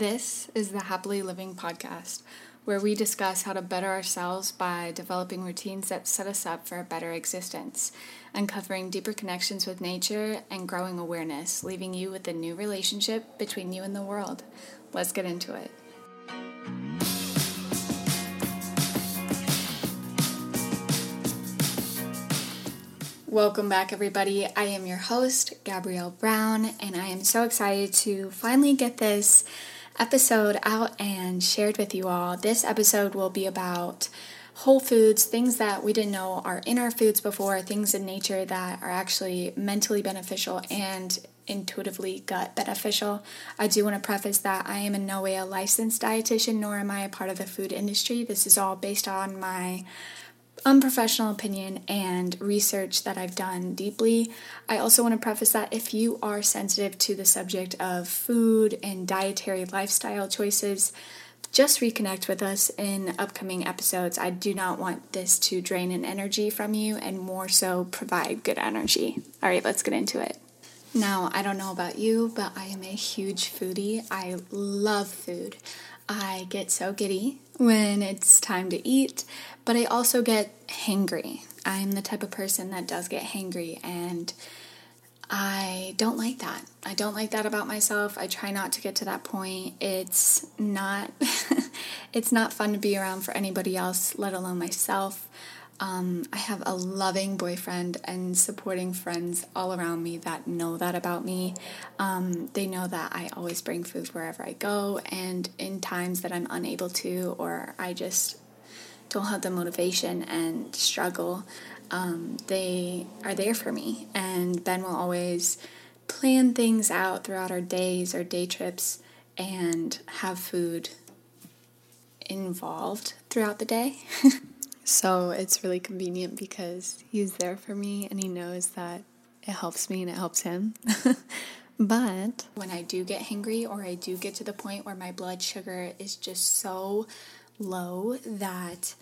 This is the Happily Living podcast, where we discuss how to better ourselves by developing routines that set us up for a better existence, uncovering deeper connections with nature, and growing awareness, leaving you with a new relationship between you and the world. Let's get into it. Welcome back, everybody. I am your host, Gabrielle Brown, and I am so excited to finally get this episode out and shared with you all. This episode will be about whole foods, things that we didn't know are in our foods before, things in nature that are actually mentally beneficial and intuitively gut beneficial. I do want to preface that I am in no way a licensed dietitian, nor am I a part of the food industry. This is all based on my unprofessional opinion and research that I've done deeply. I also want to preface that if you are sensitive to the subject of food and dietary lifestyle choices, just reconnect with us in upcoming episodes. I do not want this to drain an energy from you and more so provide good energy. All right, let's get into it. Now, I don't know about you, but I am a huge foodie. I love food. I get so giddy when it's time to eat, but I also get hangry. I'm the type of person that does get hangry, and I don't like that. I don't like that about myself. I try not to get to that point. It's not it's not fun to be around for anybody else, let alone myself. Um, I have a loving boyfriend and supporting friends all around me that know that about me. Um, they know that I always bring food wherever I go, and in times that I'm unable to or I just don't have the motivation and struggle, um, they are there for me. And Ben will always plan things out throughout our days, our day trips, and have food involved throughout the day. So it's really convenient because he's there for me and he knows that it helps me and it helps him. but when I do get hungry or I do get to the point where my blood sugar is just so low that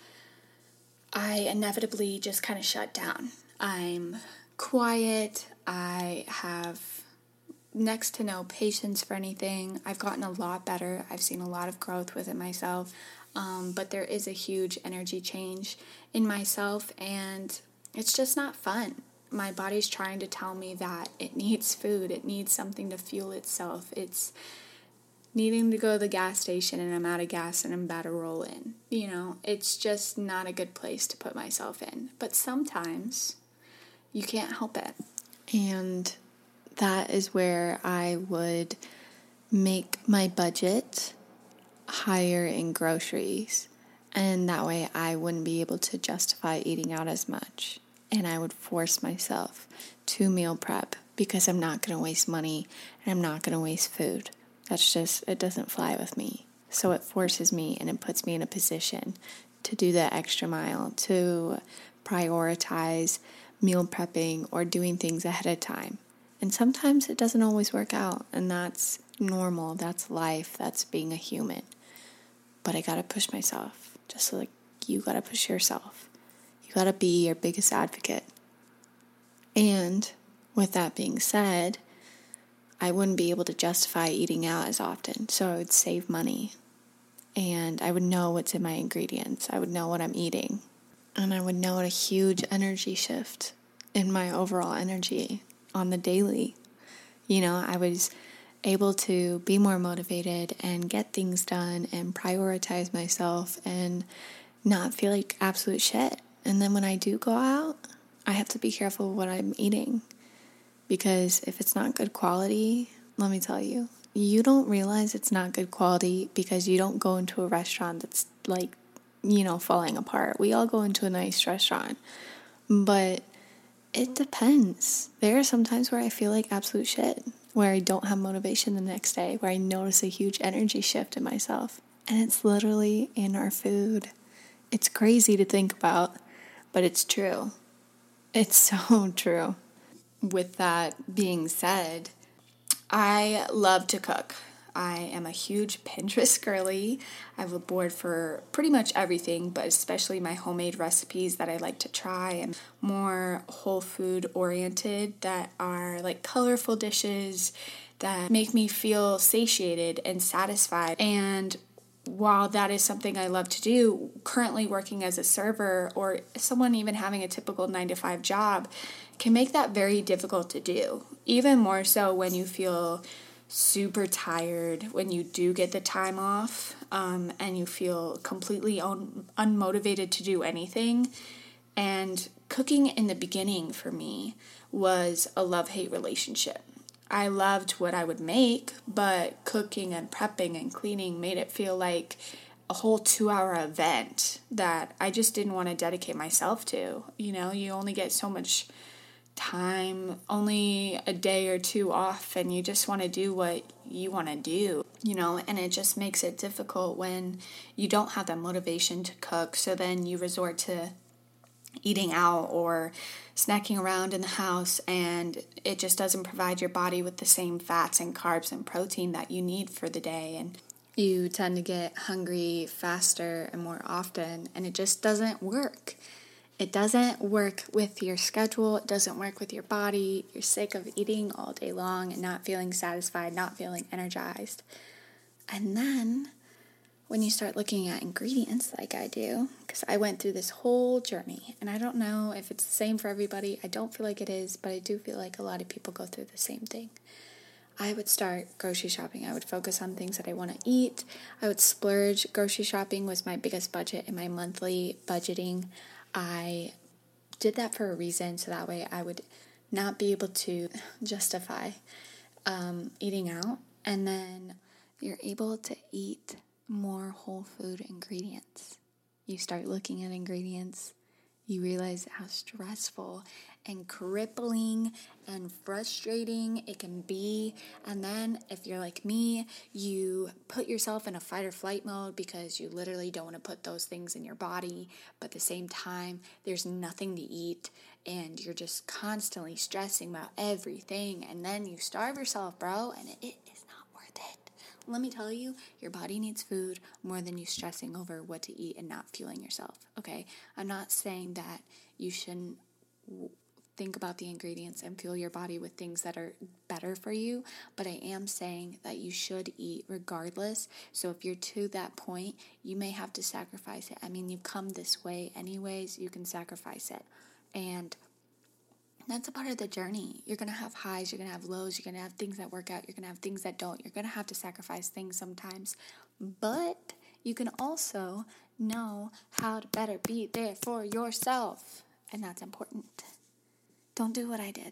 I inevitably just kind of shut down. I'm quiet. I have next to no patience for anything. I've gotten a lot better. I've seen a lot of growth within myself. Um, but there is a huge energy change in myself, and it's just not fun. My body's trying to tell me that it needs food, it needs something to fuel itself. It's needing to go to the gas station and I'm out of gas and I'm about to roll in. You know, it's just not a good place to put myself in. But sometimes you can't help it. And that is where I would make my budget higher in groceries. And that way I wouldn't be able to justify eating out as much. And I would force myself to meal prep because I'm not going to waste money and I'm not going to waste food. That's just, it doesn't fly with me. So it forces me and it puts me in a position to do that extra mile, to prioritize meal prepping or doing things ahead of time. And sometimes it doesn't always work out, and that's normal. That's life. That's being a human but I gotta push myself. Just like you gotta push yourself. You gotta be your biggest advocate. And with that being said, I wouldn't be able to justify eating out as often, so I would save money. And I would know what's in my ingredients. I would know what I'm eating. And I would know a huge energy shift in my overall energy on the daily. You know, I was able to be more motivated and get things done and prioritize myself and not feel like absolute shit. And then when I do go out, I have to be careful what I'm eating because if it's not good quality, let me tell you, you don't realize it's not good quality because you don't go into a restaurant that's like, you know, falling apart. We all go into a nice restaurant, but it depends. There are some times where I feel like absolute shit where I don't have motivation the next day, where I notice a huge energy shift in myself. And it's literally in our food. It's crazy to think about, but it's true. It's so true. With that being said, I love to cook. I am a huge Pinterest girly. I have a board for pretty much everything, but especially my homemade recipes that I like to try and more whole food oriented that are like colorful dishes that make me feel satiated and satisfied. And while that is something I love to do, currently working as a server or someone even having a typical nine to five job can make that very difficult to do. Even more so when you feel super tired, when you do get the time off um, and you feel completely un- unmotivated to do anything. And cooking in the beginning for me was a love hate relationship. I loved what I would make, but cooking and prepping and cleaning made it feel like a whole two hour event that I just didn't want to dedicate myself to. You know, you only get so much time, only a day or two off, and you just want to do what you want to do, you know, and it just makes it difficult when you don't have that motivation to cook. So then you resort to eating out or snacking around in the house and it just doesn't provide your body with the same fats and carbs and protein that you need for the day and you tend to get hungry faster and more often and it just doesn't work it doesn't work with your schedule it doesn't work with your body you're sick of eating all day long and not feeling satisfied not feeling energized and then when you start looking at ingredients like I do, because I went through this whole journey, and I don't know if it's the same for everybody. I don't feel like it is, but I do feel like a lot of people go through the same thing. I would start grocery shopping. I would focus on things that I want to eat. I would splurge. Grocery shopping was my biggest budget in my monthly budgeting. I did that for a reason, so that way I would not be able to justify um, eating out. And then you're able to eat more whole food ingredients. You start looking at ingredients, you realize how stressful and crippling and frustrating it can be. And then, if you're like me, you put yourself in a fight or flight mode because you literally don't want to put those things in your body. But at the same time, there's nothing to eat and you're just constantly stressing about everything. And then you starve yourself, bro, and it is not worth it let me tell you, your body needs food more than you stressing over what to eat and not fueling yourself. Okay, I'm not saying that you shouldn't think about the ingredients and fuel your body with things that are better for you, but I am saying that you should eat regardless. So if you're to that point, you may have to sacrifice it. I mean, you've come this way anyways, you can sacrifice it. And that's a part of the journey. You're going to have highs, you're going to have lows, you're going to have things that work out, you're going to have things that don't. You're going to have to sacrifice things sometimes. But you can also know how to better be there for yourself. And that's important. Don't do what I did,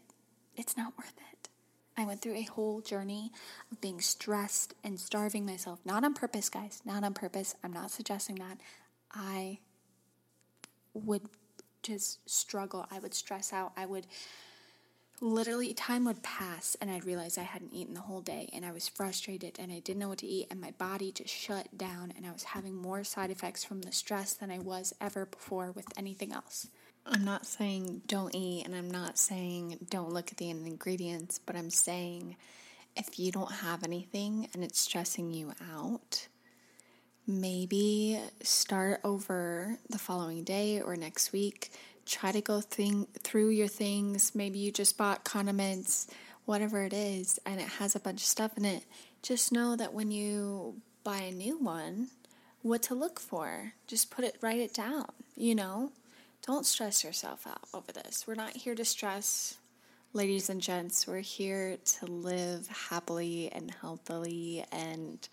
it's not worth it. I went through a whole journey of being stressed and starving myself. Not on purpose, guys. Not on purpose. I'm not suggesting that. I would just struggle. I would stress out. I would literally, time would pass and I'd realize I hadn't eaten the whole day and I was frustrated and I didn't know what to eat and my body just shut down and I was having more side effects from the stress than I was ever before with anything else. I'm not saying don't eat and I'm not saying don't look at the ingredients, but I'm saying if you don't have anything and it's stressing you out, maybe start over the following day or next week. Try to go thing, through your things. Maybe you just bought condiments, whatever it is, and it has a bunch of stuff in it. Just know that when you buy a new one, what to look for. Just put it, write it down, you know? Don't stress yourself out over this. We're not here to stress, ladies and gents. We're here to live happily and healthily and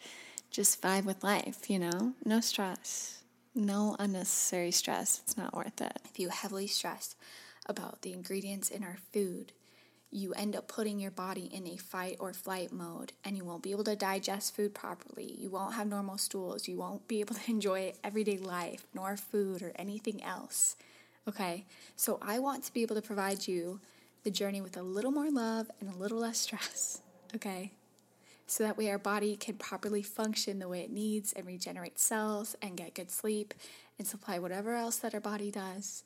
just vibe with life, you know? No stress. No unnecessary stress. It's not worth it. If you heavily stress about the ingredients in our food, you end up putting your body in a fight or flight mode and you won't be able to digest food properly. You won't have normal stools. You won't be able to enjoy everyday life, nor food or anything else. Okay? So I want to be able to provide you the journey with a little more love and a little less stress. Okay? so that way our body can properly function the way it needs and regenerate cells and get good sleep and supply whatever else that our body does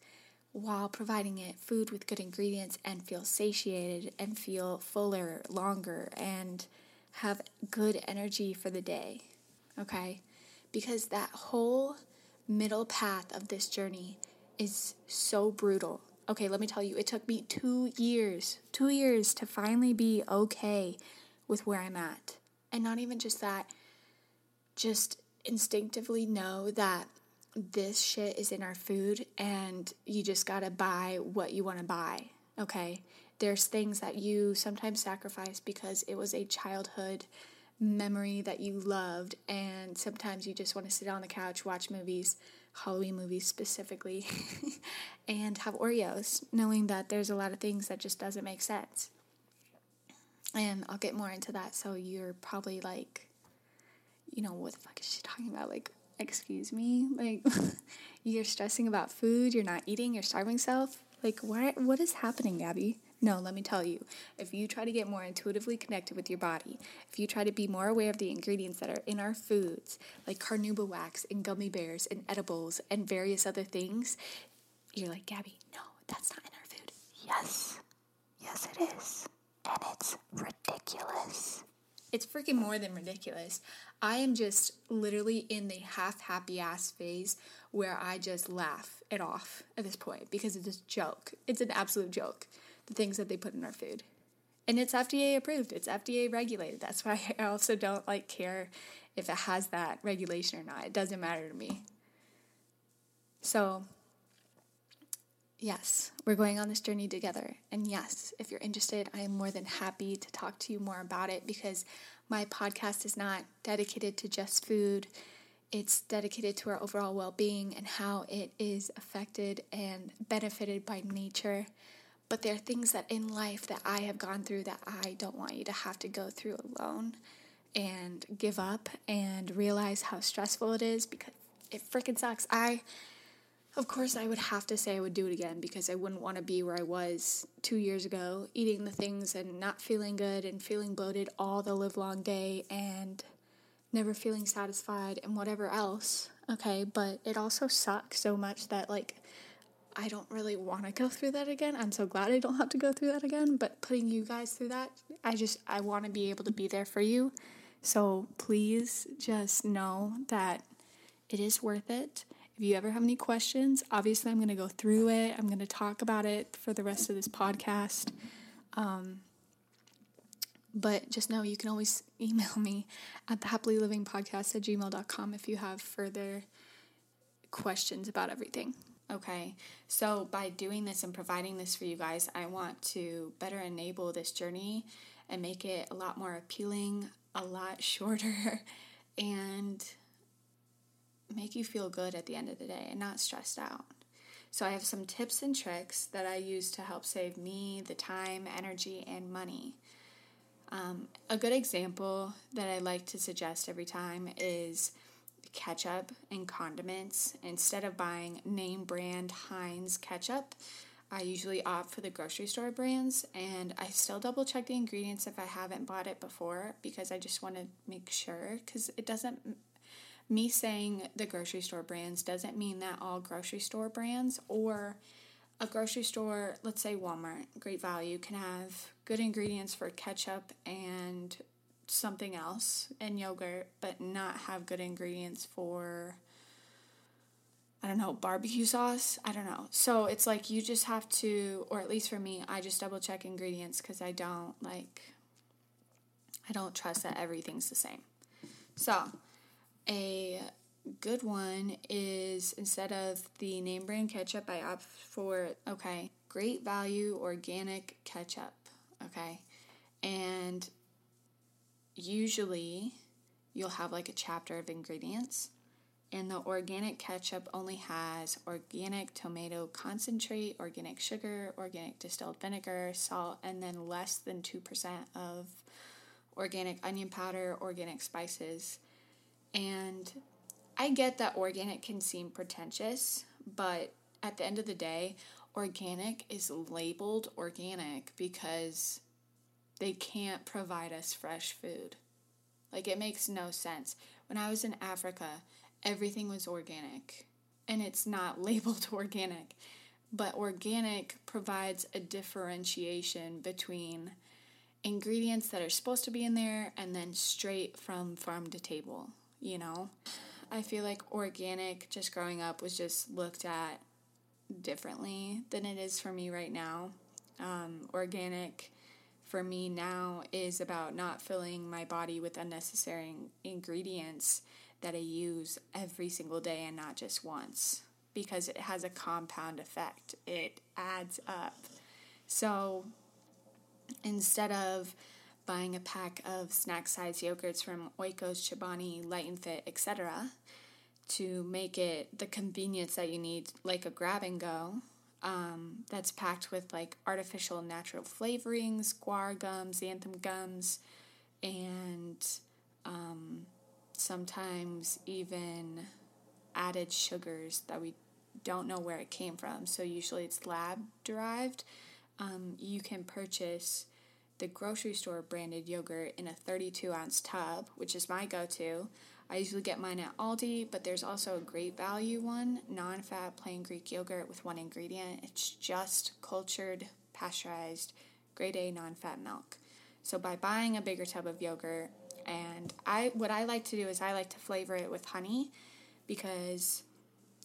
while providing it food with good ingredients and feel satiated and feel fuller longer and have good energy for the day. Okay? Because that whole middle path of this journey is so brutal. Okay, let me tell you, it took me two years, two years to finally be okay with where I'm at. And not even just that, just instinctively know that this shit is in our food and you just gotta buy what you wanna buy, okay? There's things that you sometimes sacrifice because it was a childhood memory that you loved, and sometimes you just want to sit on the couch, watch movies, Halloween movies specifically, and have Oreos, knowing that there's a lot of things that just doesn't make sense. And I'll get more into that. So you're probably like, you know, what the fuck is she talking about? Like, excuse me? Like, you're stressing about food, you're not eating, you're starving yourself. Like, what, what is happening, Gabby? No, let me tell you, if you try to get more intuitively connected with your body, if you try to be more aware of the ingredients that are in our foods, like carnauba wax and gummy bears and edibles and various other things, you're like, Gabby, no, that's not in our food. Yes, yes, it is. And it's ridiculous. It's freaking more than ridiculous. I am just literally in the half happy ass phase where I just laugh it off at this point because it's a joke. It's an absolute joke the things that they put in our food. And it's FDA approved, it's FDA regulated. That's why I also don't like care if it has that regulation or not. It doesn't matter to me. So, yes, we're going on this journey together. And yes, if you're interested, I am more than happy to talk to you more about it because my podcast is not dedicated to just food. It's dedicated to our overall well being and how it is affected and benefited by nature. But there are things that in life that I have gone through that I don't want you to have to go through alone and give up and realize how stressful it is because it freaking sucks. I, of course, I would have to say I would do it again because I wouldn't want to be where I was two years ago, eating the things and not feeling good and feeling bloated all the live long day and never feeling satisfied and whatever else. Okay, but it also sucks so much that, like, I don't really want to go through that again. I'm so glad I don't have to go through that again, but putting you guys through that, I just I want to be able to be there for you. So please just know that it is worth it. If you ever have any questions, obviously I'm going to go through it. I'm going to talk about it for the rest of this podcast. Um, but just know you can always email me at the happily living podcast at gmail.com if you have further questions about everything. Okay, so by doing this and providing this for you guys, I want to better enable this journey and make it a lot more appealing, a lot shorter, and make you feel good at the end of the day and not stressed out. So, I have some tips and tricks that I use to help save me the time, energy, and money. Um, a good example that I like to suggest every time is ketchup and condiments. Instead of buying name brand Heinz ketchup, I usually opt for the grocery store brands and I still double check the ingredients if I haven't bought it before because I just want to make sure because it doesn't me saying the grocery store brands doesn't mean that all grocery store brands or a grocery store, let's say Walmart, great value, can have good ingredients for ketchup and something else in yogurt, but not have good ingredients for, I don't know, barbecue sauce. I don't know. So it's like you just have to, or at least for me, I just double check ingredients because I don't like, I don't trust that everything's the same. So a good one is instead of the name brand ketchup, I opt for, okay, great value organic ketchup. Okay. And usually you'll have like a chapter of ingredients. And the organic ketchup only has organic tomato concentrate, organic sugar, organic distilled vinegar, salt, and then less than 2% of organic onion powder, organic spices. And I get that organic can seem pretentious, but at the end of the day, organic is labeled organic because they can't provide us fresh food. Like, it makes no sense. When I was in Africa, everything was organic, and it's not labeled organic. But organic provides a differentiation between ingredients that are supposed to be in there and then straight from farm to table, you know? I feel like organic, just growing up, was just looked at differently than it is for me right now. Um, organic for me now is about not filling my body with unnecessary ingredients that I use every single day and not just once because it has a compound effect. It adds up. So instead of buying a pack of snack size yogurts from Oikos, Chobani, Light and Fit, etc., to make it the convenience that you need, like a grab and go, um, that's packed with like artificial natural flavorings, guar gums, xanthan gums, and um, sometimes even added sugars that we don't know where it came from. So usually it's lab derived. Um, you can purchase the grocery store branded yogurt in a 32 ounce tub, which is my go to. I usually get mine at Aldi, but there's also a great value one non fat plain Greek yogurt with one ingredient. It's just cultured, pasteurized, grade A non fat milk. So by buying a bigger tub of yogurt, and I what I like to do is I like to flavor it with honey because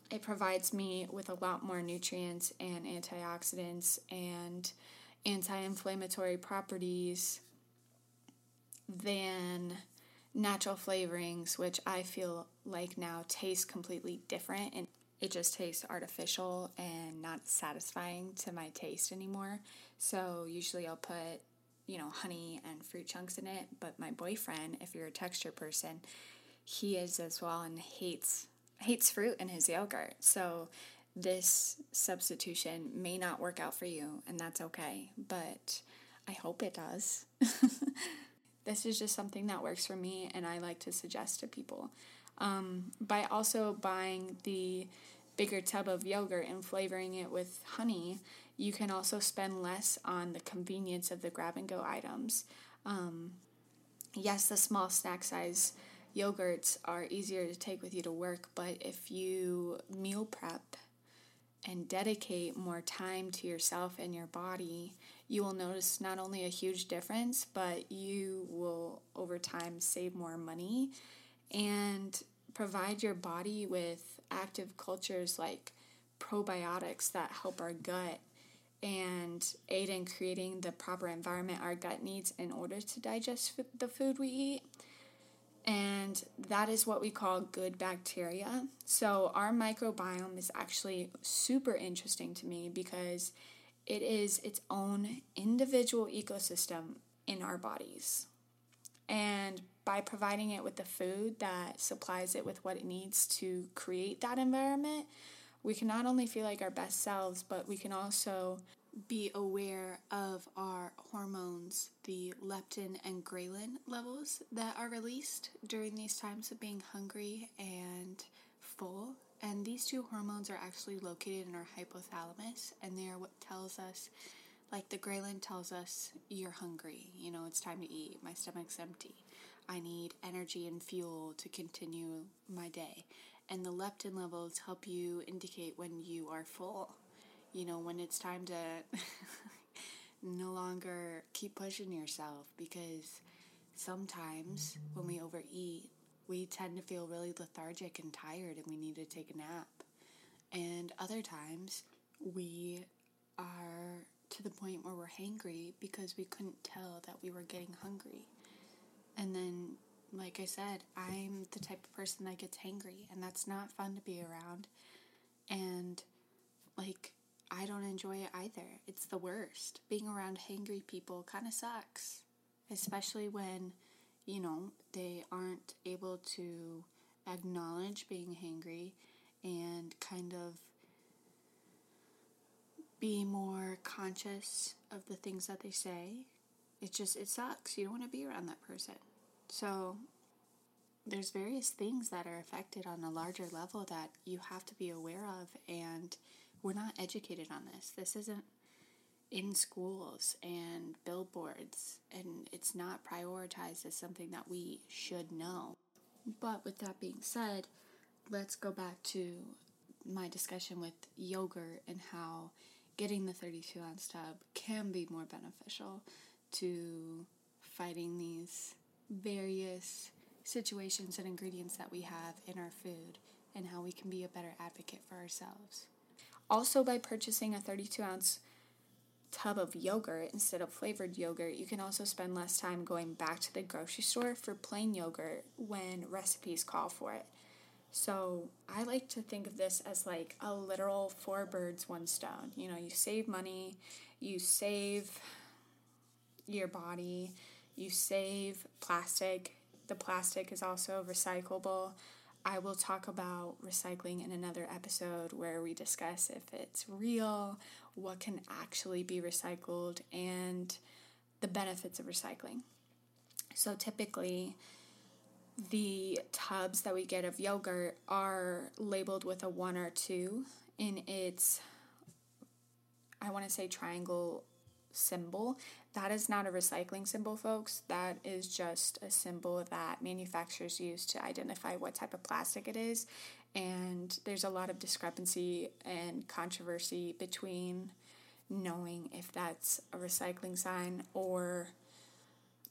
it provides me with a lot more nutrients and antioxidants and anti inflammatory properties than natural flavorings, which I feel like now taste completely different and it just tastes artificial and not satisfying to my taste anymore. So usually I'll put, you know, honey and fruit chunks in it, but my boyfriend, if you're a texture person, he is as well and hates hates fruit in his yogurt. So this substitution may not work out for you, and that's okay, but I hope it does. this is just something that works for me, and I like to suggest to people. Um, by also buying the bigger tub of yogurt and flavoring it with honey, you can also spend less on the convenience of the grab and go items. Um, yes, the small snack size yogurts are easier to take with you to work, but if you meal prep and dedicate more time to yourself and your body, you will notice not only a huge difference, but you will over time save more money and provide your body with active cultures like probiotics that help our gut and aid in creating the proper environment our gut needs in order to digest the food we eat and that is what we call good bacteria. So, our microbiome is actually super interesting to me because it is its own individual ecosystem in our bodies. And by providing it with the food that supplies it with what it needs to create that environment, we can not only feel like our best selves, but we can also be aware of our hormones, the leptin and ghrelin levels that are released during these times of being hungry and full. And these two hormones are actually located in our hypothalamus, and they are what tells us, like the ghrelin tells us, you're hungry, you know, it's time to eat, my stomach's empty, I need energy and fuel to continue my day. And the leptin levels help you indicate when you are full. You know, when it's time to no longer keep pushing yourself because sometimes when we overeat, we tend to feel really lethargic and tired and we need to take a nap. And other times we are to the point where we're hangry because we couldn't tell that we were getting hungry. And then, like I said, I'm the type of person that gets hangry, and that's not fun to be around. And, like, I don't enjoy it either. It's the worst. Being around hangry people kind of sucks, especially when, you know, they aren't able to acknowledge being hangry and kind of be more conscious of the things that they say. It just it sucks. You don't want to be around that person. So there's various things that are affected on a larger level that you have to be aware of and we're not educated on this. This isn't in schools and billboards, and it's not prioritized as something that we should know. But with that being said, let's go back to my discussion with yogurt and how getting the 32 ounce tub can be more beneficial to fighting these various situations and ingredients that we have in our food and how we can be a better advocate for ourselves. Also, by purchasing a 32 ounce tub of yogurt instead of flavored yogurt, you can also spend less time going back to the grocery store for plain yogurt when recipes call for it. So I like to think of this as like a literal four birds, one stone. You know, you save money, you save your body, you save plastic. The plastic is also recyclable. I will talk about recycling in another episode where we discuss if it's real, what can actually be recycled, and the benefits of recycling. So typically, the tubs that we get of yogurt are labeled with a one or two in its, I want to say, triangle symbol. That is not a recycling symbol, folks. That is just a symbol that manufacturers use to identify what type of plastic it is. And there's a lot of discrepancy and controversy between knowing if that's a recycling sign or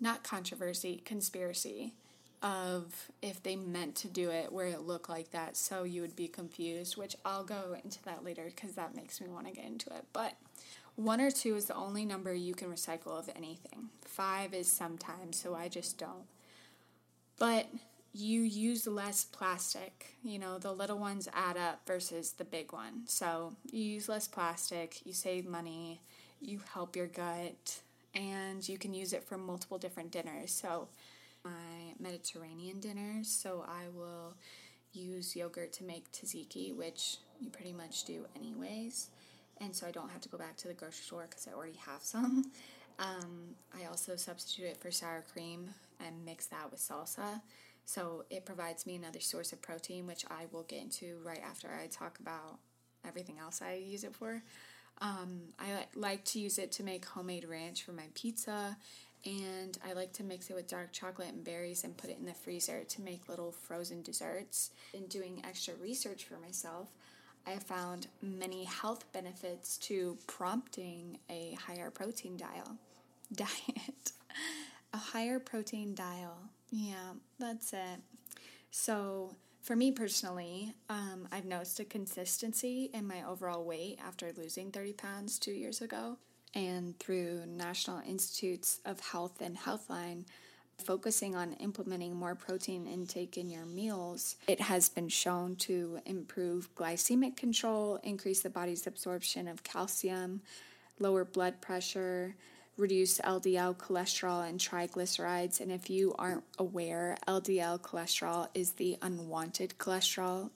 not controversy, conspiracy of if they meant to do it where it looked like that so you would be confused, which I'll go into that later because that makes me want to get into it. But one or two is the only number you can recycle of anything. Five is sometimes, so I just don't. But you use less plastic. You know, the little ones add up versus the big one. So you use less plastic, you save money, you help your gut, and you can use it for multiple different dinners. So, my Mediterranean dinners, so I will use yogurt to make tzatziki, which you pretty much do anyways and so I don't have to go back to the grocery store because I already have some. Um, I also substitute it for sour cream and mix that with salsa. So it provides me another source of protein, which I will get into right after I talk about everything else I use it for. Um, I like to use it to make homemade ranch for my pizza, and I like to mix it with dark chocolate and berries and put it in the freezer to make little frozen desserts. In doing extra research for myself, I found many health benefits to prompting a higher protein dial diet. a higher protein dial. Yeah, that's it. So, for me personally, um, I've noticed a consistency in my overall weight after losing 30 pounds two years ago. And through National Institutes of Health and Healthline, focusing on implementing more protein intake in your meals, it has been shown to improve glycemic control, increase the body's absorption of calcium, lower blood pressure, reduce LDL cholesterol and triglycerides. And if you aren't aware, LDL cholesterol is the unwanted cholesterol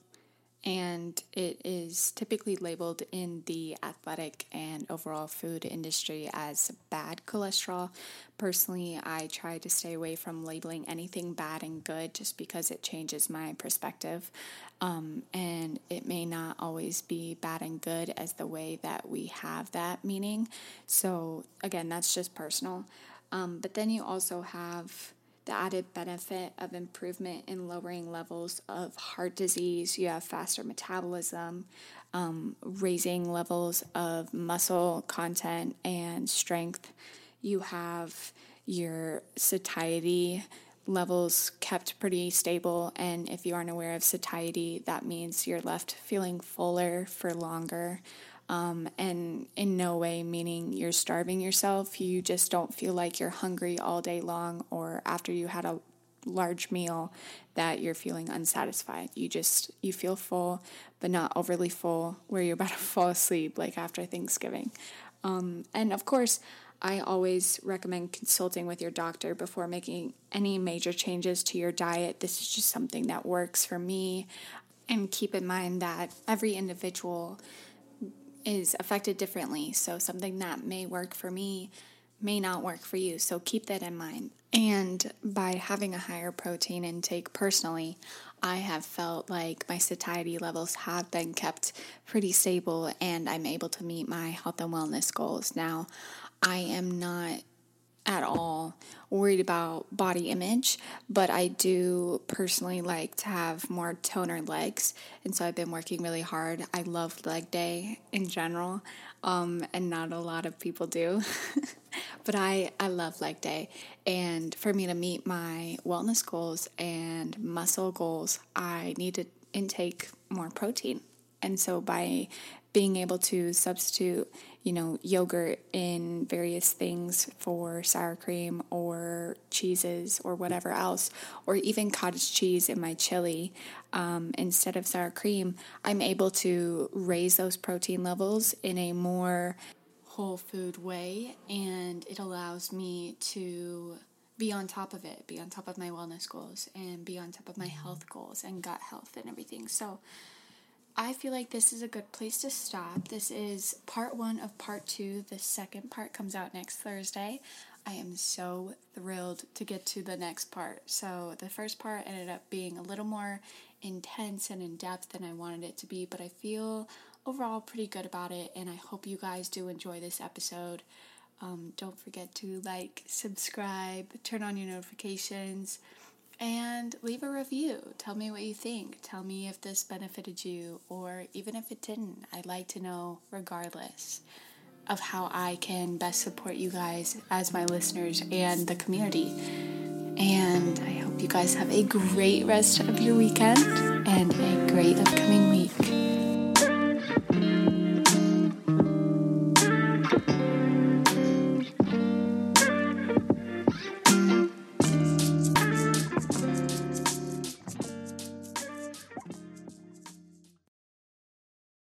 and it is typically labeled in the athletic and overall food industry as bad cholesterol. Personally, I try to stay away from labeling anything bad and good just because it changes my perspective. Um, and it may not always be bad and good as the way that we have that meaning. So, again, that's just personal. Um, but then you also have the added benefit of improvement in lowering levels of heart disease. You have faster metabolism, um, raising levels of muscle content and strength. You have your satiety levels kept pretty stable. And if you aren't aware of satiety, that means you're left feeling fuller for longer um, and in no way meaning you're starving yourself. You just don't feel like you're hungry all day long or after you had a large meal that you're feeling unsatisfied. You just you feel full, but not overly full where you're about to fall asleep like after Thanksgiving. Um, and of course, I always recommend consulting with your doctor before making any major changes to your diet. This is just something that works for me. And keep in mind that every individual is affected differently. So something that may work for me may not work for you. So keep that in mind. And by having a higher protein intake personally, I have felt like my satiety levels have been kept pretty stable and I'm able to meet my health and wellness goals. Now, I am not at all worried about body image, but I do personally like to have more toner legs, and so I've been working really hard. I love leg day in general, um, and not a lot of people do, but I I love leg day, and for me to meet my wellness goals and muscle goals, I need to intake more protein, and so by being able to substitute, you know, yogurt in various things for sour cream or cheeses or whatever else, or even cottage cheese in my chili um, instead of sour cream, I'm able to raise those protein levels in a more whole food way, and it allows me to be on top of it, be on top of my wellness goals, and be on top of my health goals and gut health and everything. So, I feel like this is a good place to stop. This is part one of part two. The second part comes out next Thursday. I am so thrilled to get to the next part. So, the first part ended up being a little more intense and in depth than I wanted it to be, but I feel overall pretty good about it, and I hope you guys do enjoy this episode. Um, don't forget to like, subscribe, turn on your notifications and leave a review. Tell me what you think. Tell me if this benefited you, or even if it didn't. I'd like to know, regardless of how I can best support you guys as my listeners and the community. And I hope you guys have a great rest of your weekend and a great upcoming week.